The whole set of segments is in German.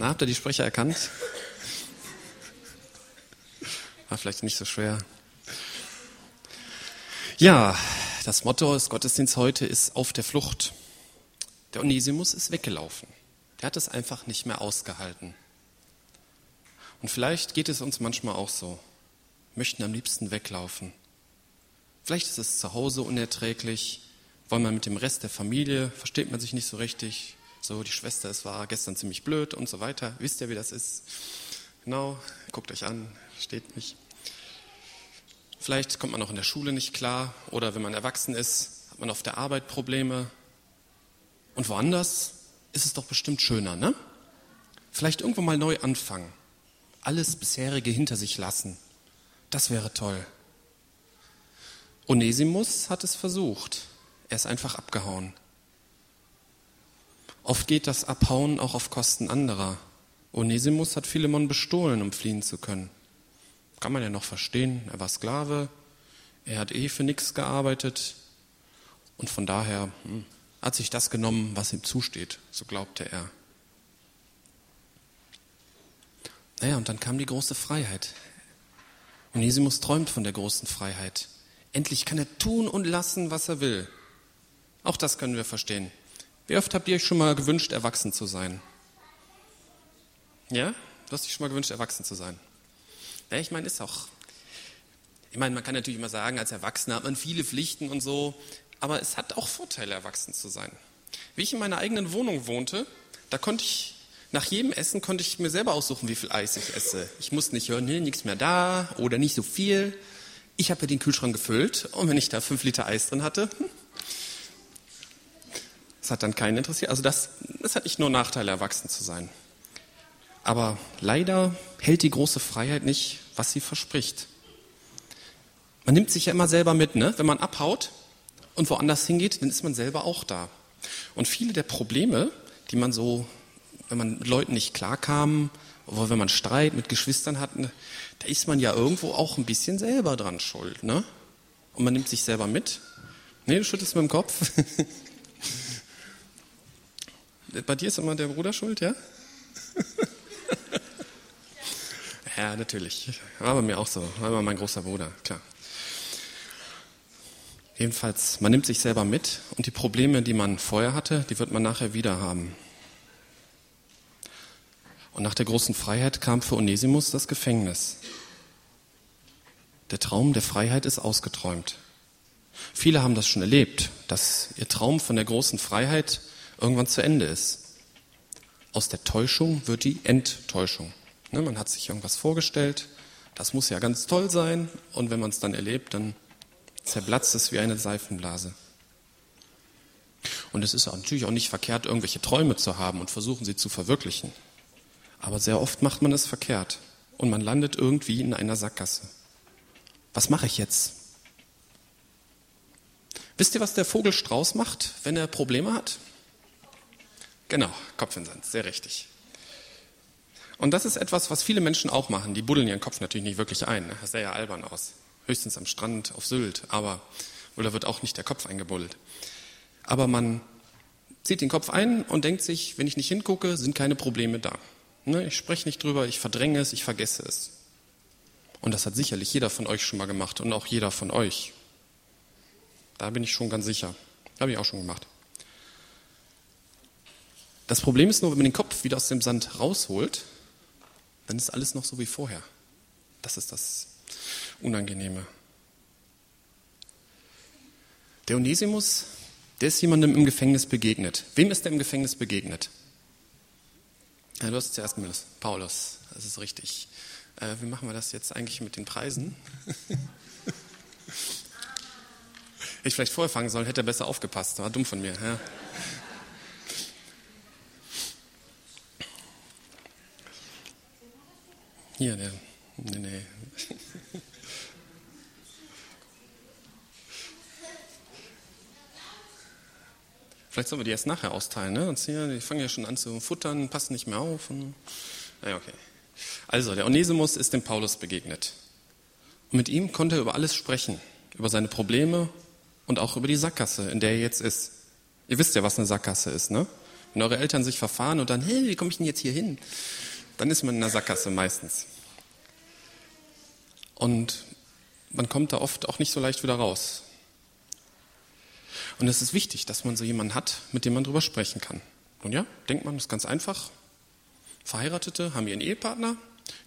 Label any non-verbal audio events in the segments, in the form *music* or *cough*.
Na, habt ihr die Sprecher erkannt? War vielleicht nicht so schwer. Ja, das Motto des Gottesdiensts heute ist auf der Flucht. Der Onesimus ist weggelaufen. Der hat es einfach nicht mehr ausgehalten. Und vielleicht geht es uns manchmal auch so. Möchten am liebsten weglaufen. Vielleicht ist es zu Hause unerträglich, wollen wir mit dem Rest der Familie, versteht man sich nicht so richtig. So, die Schwester, es war gestern ziemlich blöd und so weiter. Wisst ihr, wie das ist? Genau, guckt euch an, steht nicht. Vielleicht kommt man auch in der Schule nicht klar oder wenn man erwachsen ist, hat man auf der Arbeit Probleme. Und woanders ist es doch bestimmt schöner, ne? Vielleicht irgendwo mal neu anfangen. Alles bisherige hinter sich lassen. Das wäre toll. Onesimus hat es versucht. Er ist einfach abgehauen. Oft geht das Abhauen auch auf Kosten anderer. Onesimus hat Philemon bestohlen, um fliehen zu können. Kann man ja noch verstehen. Er war Sklave, er hat eh für nichts gearbeitet und von daher hm, hat sich das genommen, was ihm zusteht, so glaubte er. Naja, und dann kam die große Freiheit. Onesimus träumt von der großen Freiheit. Endlich kann er tun und lassen, was er will. Auch das können wir verstehen. Wie oft habt ihr euch schon mal gewünscht, erwachsen zu sein? Ja? Du hast dich schon mal gewünscht, erwachsen zu sein. Ja, ich meine, ist auch. Ich meine, man kann natürlich immer sagen, als Erwachsener hat man viele Pflichten und so, aber es hat auch Vorteile, erwachsen zu sein. Wie ich in meiner eigenen Wohnung wohnte, da konnte ich, nach jedem Essen konnte ich mir selber aussuchen, wie viel Eis ich esse. Ich musste nicht hören, nee, nichts mehr da oder nicht so viel. Ich habe ja den Kühlschrank gefüllt und wenn ich da fünf Liter Eis drin hatte, hm, hat dann keinen interessiert. Also das, das hat nicht nur Nachteile, erwachsen zu sein. Aber leider hält die große Freiheit nicht, was sie verspricht. Man nimmt sich ja immer selber mit, ne? Wenn man abhaut und woanders hingeht, dann ist man selber auch da. Und viele der Probleme, die man so, wenn man mit Leuten nicht klarkam, oder wenn man Streit mit Geschwistern hat, ne, da ist man ja irgendwo auch ein bisschen selber dran schuld, ne? Und man nimmt sich selber mit. Nee, du schüttelst mit dem Kopf. *laughs* Bei dir ist immer der Bruder schuld, ja? *laughs* ja, natürlich. War bei mir auch so. War immer mein großer Bruder, klar. Jedenfalls, man nimmt sich selber mit und die Probleme, die man vorher hatte, die wird man nachher wieder haben. Und nach der großen Freiheit kam für Onesimus das Gefängnis. Der Traum der Freiheit ist ausgeträumt. Viele haben das schon erlebt, dass ihr Traum von der großen Freiheit irgendwann zu Ende ist. Aus der Täuschung wird die Enttäuschung. Ne, man hat sich irgendwas vorgestellt, das muss ja ganz toll sein, und wenn man es dann erlebt, dann zerplatzt es wie eine Seifenblase. Und es ist natürlich auch nicht verkehrt, irgendwelche Träume zu haben und versuchen, sie zu verwirklichen. Aber sehr oft macht man es verkehrt und man landet irgendwie in einer Sackgasse. Was mache ich jetzt? Wisst ihr, was der Vogel Strauß macht, wenn er Probleme hat? Genau, Kopf in Sand, sehr richtig. Und das ist etwas, was viele Menschen auch machen. Die buddeln ihren Kopf natürlich nicht wirklich ein. Ne? Das sähe ja albern aus. Höchstens am Strand auf Sylt, aber, oder wird auch nicht der Kopf eingebuddelt. Aber man zieht den Kopf ein und denkt sich, wenn ich nicht hingucke, sind keine Probleme da. Ne? Ich spreche nicht drüber, ich verdränge es, ich vergesse es. Und das hat sicherlich jeder von euch schon mal gemacht und auch jeder von euch. Da bin ich schon ganz sicher. Habe ich auch schon gemacht. Das Problem ist nur, wenn man den Kopf wieder aus dem Sand rausholt, dann ist alles noch so wie vorher. Das ist das Unangenehme. Der Onesimus, der ist jemandem im Gefängnis begegnet. Wem ist der im Gefängnis begegnet? Ja, du hast zuerst Paulus. Paulus, das ist richtig. Äh, wie machen wir das jetzt eigentlich mit den Preisen? *laughs* Hätte ich vielleicht vorher fangen sollen, hätte er besser aufgepasst. War dumm von mir. Ja. Hier, der. Nee, nee. Vielleicht sollen wir die erst nachher austeilen, ne? Und hier, die fangen ja schon an zu futtern, passen nicht mehr auf. Und, naja, okay. Also, der Onesimus ist dem Paulus begegnet. Und mit ihm konnte er über alles sprechen. Über seine Probleme und auch über die Sackgasse, in der er jetzt ist. Ihr wisst ja, was eine Sackgasse ist, ne? Wenn eure Eltern sich verfahren und dann, hey, wie komme ich denn jetzt hier hin? Dann ist man in der Sackgasse meistens. Und man kommt da oft auch nicht so leicht wieder raus. Und es ist wichtig, dass man so jemanden hat, mit dem man drüber sprechen kann. Und ja, denkt man, das ist ganz einfach. Verheiratete haben ihren Ehepartner,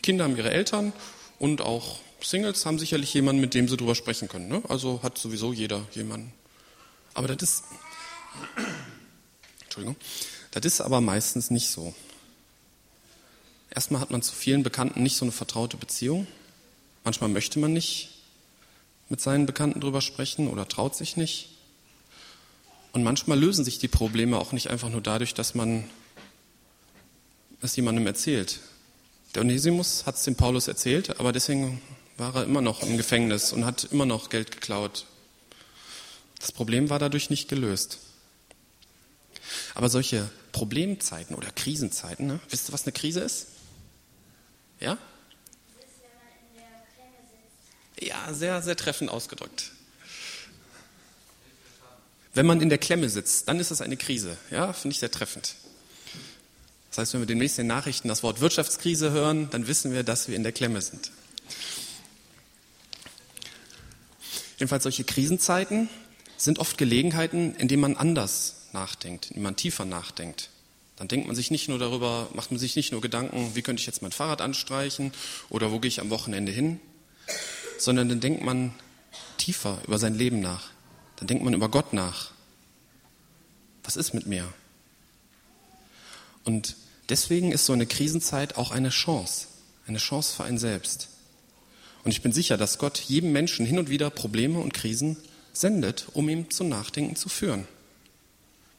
Kinder haben ihre Eltern und auch Singles haben sicherlich jemanden, mit dem sie drüber sprechen können. Ne? Also hat sowieso jeder jemanden. Aber das ist, *coughs* Entschuldigung, das ist aber meistens nicht so. Erstmal hat man zu vielen Bekannten nicht so eine vertraute Beziehung. Manchmal möchte man nicht mit seinen Bekannten drüber sprechen oder traut sich nicht. Und manchmal lösen sich die Probleme auch nicht einfach nur dadurch, dass man es jemandem erzählt. Der Onesimus hat es dem Paulus erzählt, aber deswegen war er immer noch im Gefängnis und hat immer noch Geld geklaut. Das Problem war dadurch nicht gelöst. Aber solche Problemzeiten oder Krisenzeiten, ne? wisst ihr, was eine Krise ist? Ja? Ja, sehr, sehr treffend ausgedrückt. Wenn man in der Klemme sitzt, dann ist es eine Krise. Ja, finde ich sehr treffend. Das heißt, wenn wir demnächst in den Nachrichten das Wort Wirtschaftskrise hören, dann wissen wir, dass wir in der Klemme sind. Jedenfalls solche Krisenzeiten sind oft Gelegenheiten, in denen man anders nachdenkt, in denen man tiefer nachdenkt. Dann denkt man sich nicht nur darüber, macht man sich nicht nur Gedanken, wie könnte ich jetzt mein Fahrrad anstreichen oder wo gehe ich am Wochenende hin, sondern dann denkt man tiefer über sein Leben nach. Dann denkt man über Gott nach. Was ist mit mir? Und deswegen ist so eine Krisenzeit auch eine Chance, eine Chance für einen selbst. Und ich bin sicher, dass Gott jedem Menschen hin und wieder Probleme und Krisen sendet, um ihm zum Nachdenken zu führen.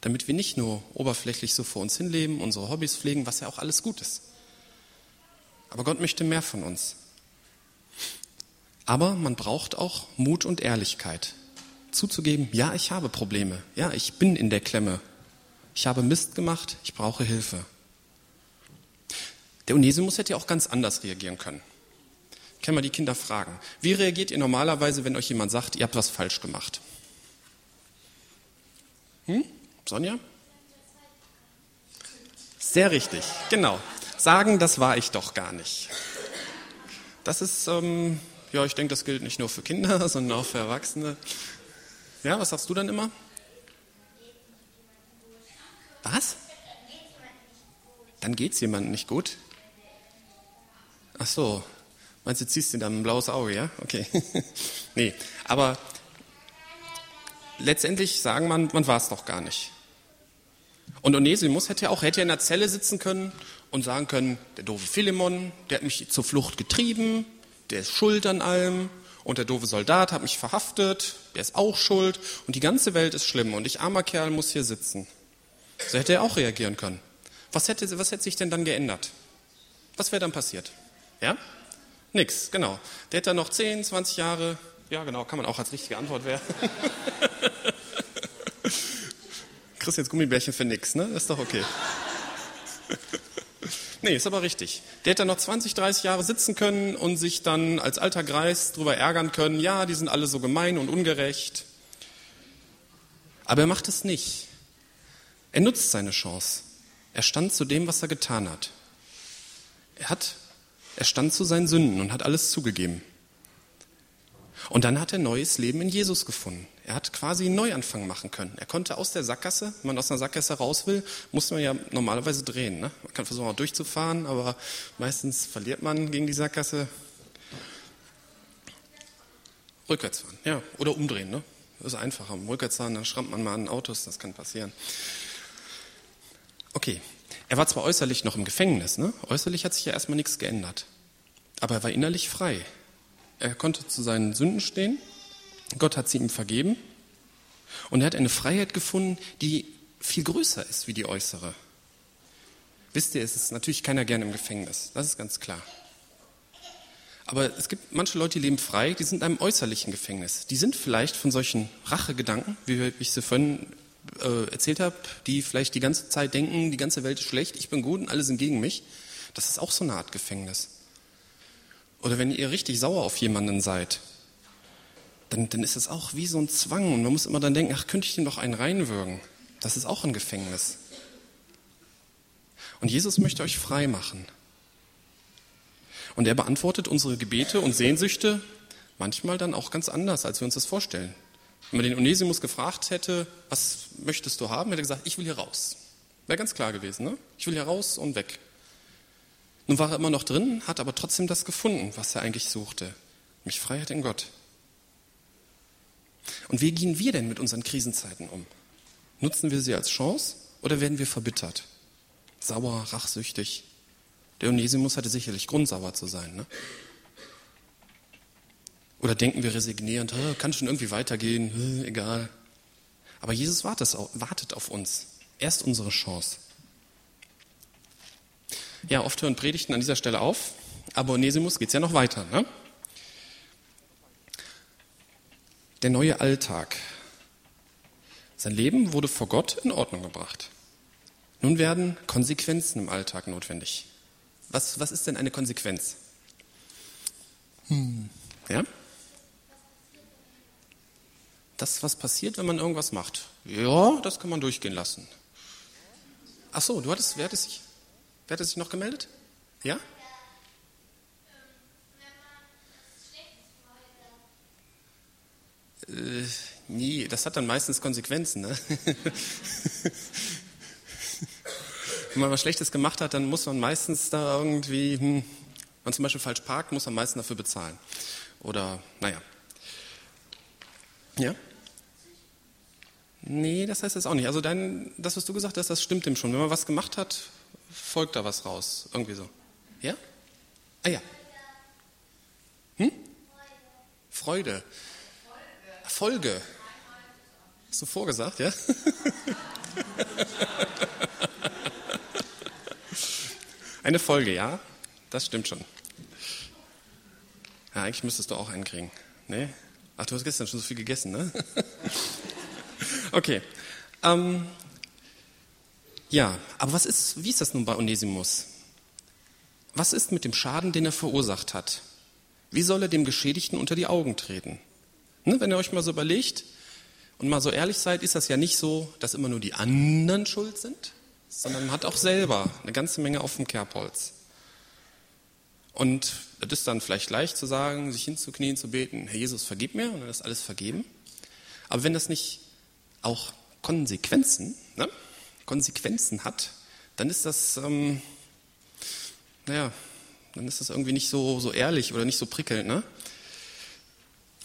Damit wir nicht nur oberflächlich so vor uns hinleben, unsere Hobbys pflegen, was ja auch alles gut ist. Aber Gott möchte mehr von uns. Aber man braucht auch Mut und Ehrlichkeit. Zuzugeben, ja, ich habe Probleme. Ja, ich bin in der Klemme. Ich habe Mist gemacht. Ich brauche Hilfe. Der Onesimus hätte ja auch ganz anders reagieren können. Können wir die Kinder fragen. Wie reagiert ihr normalerweise, wenn euch jemand sagt, ihr habt was falsch gemacht? Hm? Sonja? Sehr richtig, genau. Sagen, das war ich doch gar nicht. Das ist ähm, ja, ich denke, das gilt nicht nur für Kinder, *laughs* sondern auch für Erwachsene. Ja, was sagst du dann immer? Was? Dann geht es jemandem nicht gut. Ach so. Meinst du, ziehst du dann ein blaues Auge, ja? Okay. *laughs* nee, aber letztendlich sagen man, man war es doch gar nicht. Und Onesimus hätte ja auch hätte in der Zelle sitzen können und sagen können, der doofe Philemon, der hat mich zur Flucht getrieben, der ist schuld an allem und der doofe Soldat hat mich verhaftet, der ist auch schuld und die ganze Welt ist schlimm und ich armer Kerl muss hier sitzen. So hätte er auch reagieren können. Was hätte, was hätte sich denn dann geändert? Was wäre dann passiert? Ja? Nix, genau. Der hätte dann noch 10, 20 Jahre, ja genau, kann man auch als richtige Antwort werfen. *laughs* Kriegst jetzt Gummibärchen für nix, ne? Ist doch okay. Nee, ist aber richtig. Der hätte noch 20, 30 Jahre sitzen können und sich dann als alter Greis darüber ärgern können, ja, die sind alle so gemein und ungerecht. Aber er macht es nicht. Er nutzt seine Chance. Er stand zu dem, was er getan hat. Er hat, er stand zu seinen Sünden und hat alles zugegeben. Und dann hat er neues Leben in Jesus gefunden. Er hat quasi einen Neuanfang machen können. Er konnte aus der Sackgasse, wenn man aus einer Sackgasse raus will, muss man ja normalerweise drehen. Ne? Man kann versuchen, auch durchzufahren, aber meistens verliert man gegen die Sackgasse. Rückwärts fahren, ja, oder umdrehen. Ne? Das ist einfacher. Rückwärts fahren, dann schrammt man mal an Autos, das kann passieren. Okay, er war zwar äußerlich noch im Gefängnis, ne? äußerlich hat sich ja erstmal nichts geändert, aber er war innerlich frei. Er konnte zu seinen Sünden stehen. Gott hat sie ihm vergeben. Und er hat eine Freiheit gefunden, die viel größer ist wie die äußere. Wisst ihr, es ist natürlich keiner gerne im Gefängnis. Das ist ganz klar. Aber es gibt manche Leute, die leben frei, die sind in einem äußerlichen Gefängnis. Die sind vielleicht von solchen Rachegedanken, wie ich sie vorhin äh, erzählt habe, die vielleicht die ganze Zeit denken, die ganze Welt ist schlecht, ich bin gut und alle sind gegen mich. Das ist auch so eine Art Gefängnis. Oder wenn ihr richtig sauer auf jemanden seid, dann, dann ist es auch wie so ein Zwang und man muss immer dann denken, ach, könnte ich dem doch einen reinwürgen. Das ist auch ein Gefängnis. Und Jesus möchte euch frei machen. Und er beantwortet unsere Gebete und Sehnsüchte manchmal dann auch ganz anders, als wir uns das vorstellen. Wenn man den Onesimus gefragt hätte, was möchtest du haben, hätte er gesagt, ich will hier raus. Wäre ganz klar gewesen, ne? Ich will hier raus und weg. Nun war er immer noch drin, hat aber trotzdem das gefunden, was er eigentlich suchte. Mich Freiheit in Gott. Und wie gehen wir denn mit unseren Krisenzeiten um? Nutzen wir sie als Chance oder werden wir verbittert? Sauer, rachsüchtig? Der Onesimus hatte sicherlich Grund, sauer zu sein. Ne? Oder denken wir resignierend, kann schon irgendwie weitergehen, egal. Aber Jesus wartet auf uns. Er ist unsere Chance. Ja, oft hören Predigten an dieser Stelle auf, aber Onesimus geht es ja noch weiter. Ne? Der neue Alltag. Sein Leben wurde vor Gott in Ordnung gebracht. Nun werden Konsequenzen im Alltag notwendig. Was, was ist denn eine Konsequenz? Hm. Ja? Das, was passiert, wenn man irgendwas macht. Ja, das kann man durchgehen lassen. Ach so, du hattest, wer hatte sich, wer hatte sich noch gemeldet? Ja? Äh, nee, das hat dann meistens Konsequenzen. Ne? Wenn man was Schlechtes gemacht hat, dann muss man meistens da irgendwie, hm, wenn man zum Beispiel falsch parkt, muss man meistens dafür bezahlen. Oder, naja. Ja? Nee, das heißt das auch nicht. Also dein, das, was du gesagt hast, das stimmt dem schon. Wenn man was gemacht hat, folgt da was raus. Irgendwie so. Ja? Ah ja. Hm? Freude. Folge. Hast du vorgesagt, ja? *laughs* Eine Folge, ja? Das stimmt schon. Ja, eigentlich müsstest du auch einen kriegen. Nee? Ach, du hast gestern schon so viel gegessen, ne? *laughs* okay. Ähm, ja, aber was ist, wie ist das nun bei Onesimus? Was ist mit dem Schaden, den er verursacht hat? Wie soll er dem Geschädigten unter die Augen treten? Ne, wenn ihr euch mal so überlegt und mal so ehrlich seid, ist das ja nicht so, dass immer nur die anderen schuld sind, sondern man hat auch selber eine ganze Menge auf dem Kerbholz. Und es ist dann vielleicht leicht zu sagen, sich hinzuknien, zu beten, Herr Jesus, vergib mir und dann ist alles vergeben. Aber wenn das nicht auch Konsequenzen, ne, Konsequenzen hat, dann ist das, ähm, naja, dann ist das irgendwie nicht so, so ehrlich oder nicht so prickelnd. Ne?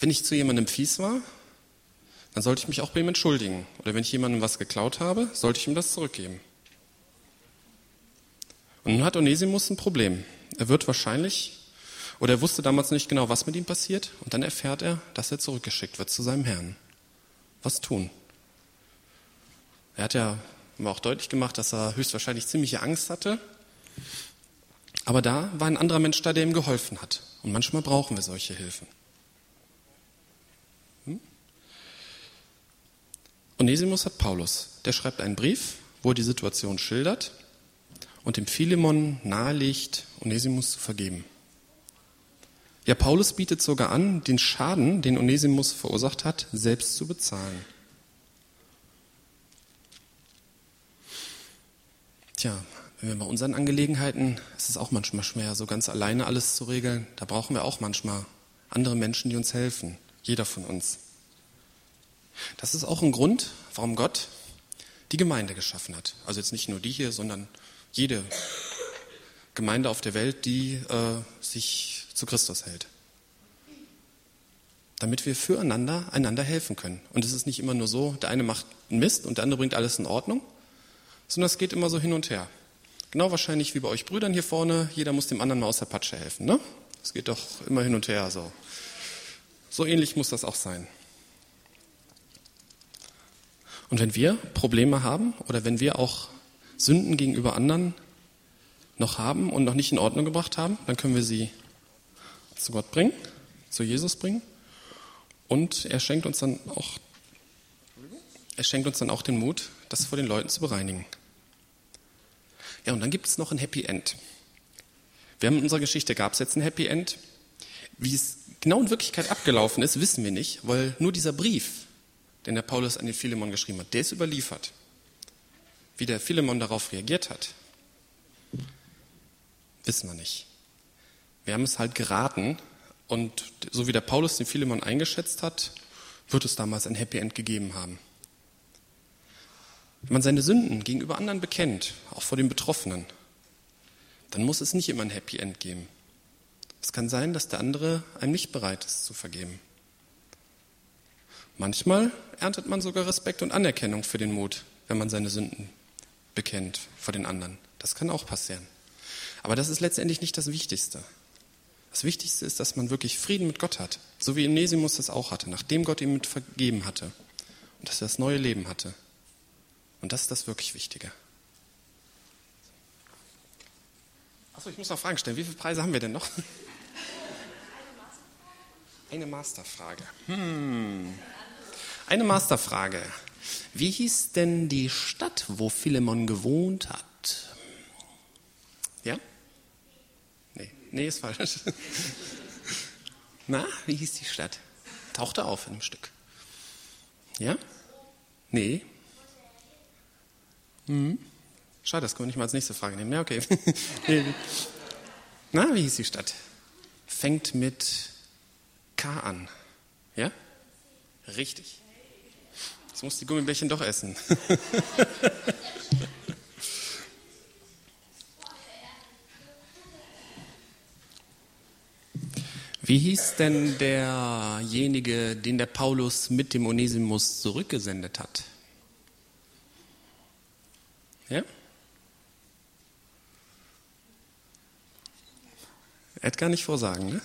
Wenn ich zu jemandem fies war, dann sollte ich mich auch bei ihm entschuldigen. Oder wenn ich jemandem was geklaut habe, sollte ich ihm das zurückgeben. Und nun hat Onesimus ein Problem. Er wird wahrscheinlich, oder er wusste damals nicht genau, was mit ihm passiert, und dann erfährt er, dass er zurückgeschickt wird zu seinem Herrn. Was tun? Er hat ja auch deutlich gemacht, dass er höchstwahrscheinlich ziemliche Angst hatte. Aber da war ein anderer Mensch da, der ihm geholfen hat. Und manchmal brauchen wir solche Hilfen. Onesimus hat Paulus. Der schreibt einen Brief, wo er die Situation schildert und dem Philemon nahelegt, Onesimus zu vergeben. Ja, Paulus bietet sogar an, den Schaden, den Onesimus verursacht hat, selbst zu bezahlen. Tja, wenn wir bei unseren Angelegenheiten, ist es auch manchmal schwer, so ganz alleine alles zu regeln. Da brauchen wir auch manchmal andere Menschen, die uns helfen. Jeder von uns. Das ist auch ein Grund, warum Gott die Gemeinde geschaffen hat. Also jetzt nicht nur die hier, sondern jede Gemeinde auf der Welt, die äh, sich zu Christus hält. Damit wir füreinander einander helfen können. Und es ist nicht immer nur so, der eine macht Mist und der andere bringt alles in Ordnung, sondern es geht immer so hin und her. Genau wahrscheinlich wie bei euch Brüdern hier vorne, jeder muss dem anderen mal aus der Patsche helfen. Ne? Es geht doch immer hin und her so. So ähnlich muss das auch sein. Und wenn wir Probleme haben oder wenn wir auch Sünden gegenüber anderen noch haben und noch nicht in Ordnung gebracht haben, dann können wir sie zu Gott bringen, zu Jesus bringen. Und er schenkt uns dann auch, er schenkt uns dann auch den Mut, das vor den Leuten zu bereinigen. Ja, und dann gibt es noch ein Happy End. Wir haben in unserer Geschichte gab es jetzt ein Happy End. Wie es genau in Wirklichkeit abgelaufen ist, wissen wir nicht, weil nur dieser Brief, den der Paulus an den Philemon geschrieben hat, der ist überliefert. Wie der Philemon darauf reagiert hat, Wissen wir nicht. Wir haben es halt geraten und so wie der Paulus den Philemon eingeschätzt hat, wird es damals ein Happy End gegeben haben. Wenn man seine Sünden gegenüber anderen bekennt, auch vor den Betroffenen, dann muss es nicht immer ein Happy End geben. Es kann sein, dass der andere einem nicht bereit ist zu vergeben. Manchmal erntet man sogar Respekt und Anerkennung für den Mut, wenn man seine Sünden bekennt vor den anderen. Das kann auch passieren. Aber das ist letztendlich nicht das Wichtigste. Das Wichtigste ist, dass man wirklich Frieden mit Gott hat, so wie Onesimus das auch hatte, nachdem Gott ihm mit vergeben hatte und dass er das neue Leben hatte. Und das ist das wirklich Wichtige. Achso, ich muss noch Fragen stellen. Wie viele Preise haben wir denn noch? Eine Masterfrage. Hm. Eine Masterfrage. Wie hieß denn die Stadt, wo Philemon gewohnt hat? Ja? Nee, nee, ist falsch. Na, wie hieß die Stadt? Tauchte auf in einem Stück. Ja? Nee. Hm. Schade, das können wir nicht mal als nächste Frage nehmen. Ja, okay. *laughs* Na, wie hieß die Stadt? Fängt mit K an. Ja? Richtig. Jetzt muss die Gummibärchen doch essen. *laughs* Wie hieß denn derjenige, den der Paulus mit dem Onesimus zurückgesendet hat? Ja? Er hat gar nicht vorsagen, ne?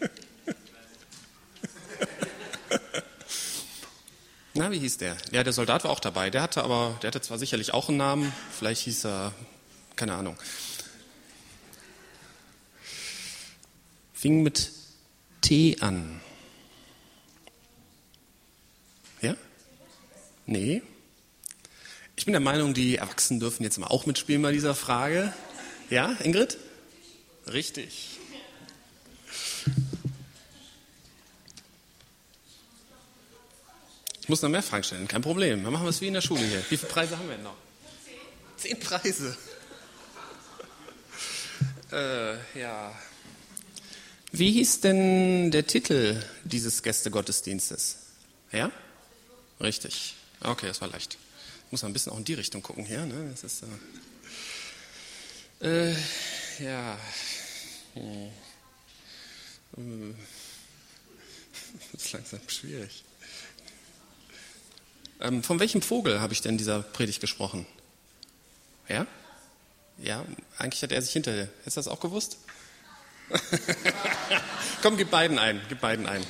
*laughs* Na, wie hieß der? Ja, der Soldat war auch dabei. Der hatte aber, der hatte zwar sicherlich auch einen Namen, vielleicht hieß er, keine Ahnung. Fing mit T an. Ja? Nee. Ich bin der Meinung, die Erwachsenen dürfen jetzt mal auch mitspielen bei dieser Frage. Ja, Ingrid? Richtig. Ich muss noch mehr Fragen stellen, kein Problem. Dann machen wir es wie in der Schule hier. Wie viele Preise haben wir denn noch? Zehn. Zehn Preise. äh, ja. Wie hieß denn der Titel dieses Gästegottesdienstes? Ja? Richtig. Okay, das war leicht. Ich muss mal ein bisschen auch in die Richtung gucken hier. Ne? Das ist, äh, äh, ja. Hm. Hm. *laughs* Das ist langsam schwierig. Ähm, von welchem Vogel habe ich denn dieser Predigt gesprochen? Ja? Ja, eigentlich hat er sich hinter. Hättest du das auch gewusst? *laughs* Komm, gib beiden ein. Gib beiden ein.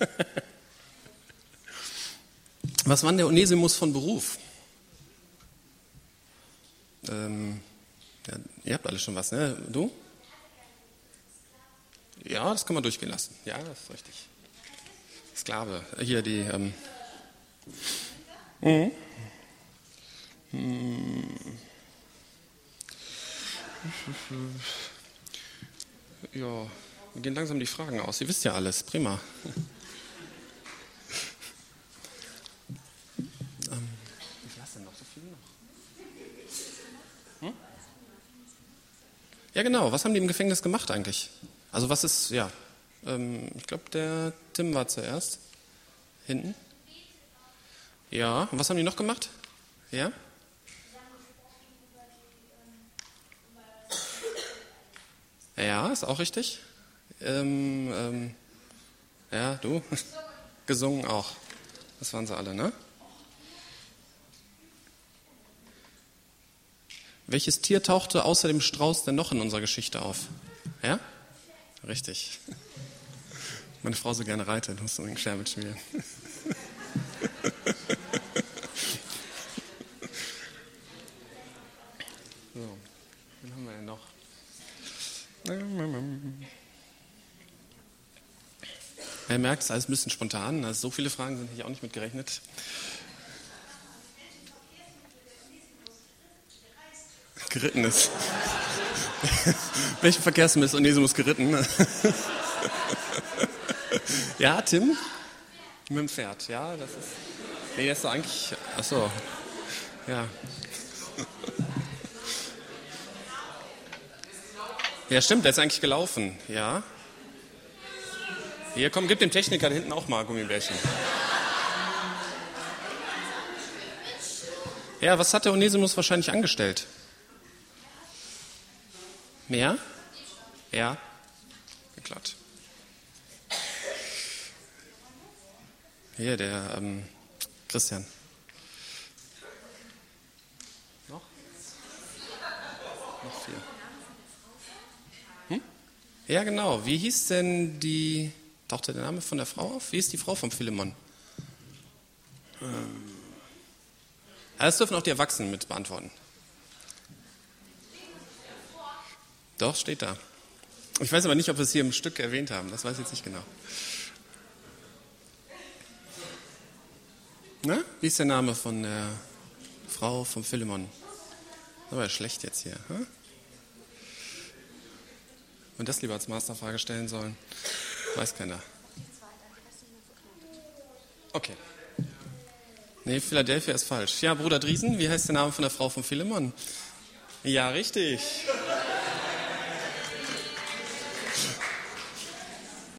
*laughs* Was war der Onesimus von Beruf? Ähm, ja, ihr habt alle schon was, ne? Du? Ja, das kann man durchgehen lassen. Ja, das ist richtig. Sklave. Hier die. Ähm, mhm. Ja, wir gehen langsam die Fragen aus. Ihr wisst ja alles. Prima. ähm, wie viel noch? So viel noch? Hm? Ja, genau. Was haben die im Gefängnis gemacht eigentlich? Also was ist, ja, ähm, ich glaube, der Tim war zuerst. Hinten. Ja, und was haben die noch gemacht? Ja? Ja, ist auch richtig. Ähm, ähm, ja, du? *laughs* Gesungen auch. Das waren sie alle, ne? Welches Tier tauchte außer dem Strauß denn noch in unserer Geschichte auf? Ja? Richtig. *laughs* Meine Frau so gerne reitet, musst du einen Scherben spielen. so, wen haben wir denn noch? Er merkt, es ist alles ein bisschen spontan. Also so viele Fragen sind hier auch nicht mit gerechnet. Geritten ist. *laughs* Welchen Verkehrsmittel ist Onesimus geritten? Ja, Tim? Mit dem Pferd, ja, das ist. Nee, das ist eigentlich. Achso. Ja. Ja, stimmt, der ist eigentlich gelaufen, ja. Hier, komm, gib dem Techniker da hinten auch mal Gummibärchen. Ja, was hat der Onesimus wahrscheinlich angestellt? Mehr? Ja. Hier, der ähm, Christian. Noch? Noch vier. Hm? Ja, genau. Wie hieß denn die. Tauchte der Name von der Frau auf? Wie ist die Frau von Philemon? Ähm. Das dürfen auch die Erwachsenen mit beantworten. Doch, steht da. Ich weiß aber nicht, ob wir es hier im Stück erwähnt haben. Das weiß ich jetzt nicht genau. Na, wie ist der Name von der Frau von Philemon? Das war ja schlecht jetzt hier. Hm? Und das lieber als Masterfrage stellen sollen? Weiß keiner. Okay. Nee, Philadelphia ist falsch. Ja, Bruder Driesen, wie heißt der Name von der Frau von Philemon? Ja, richtig.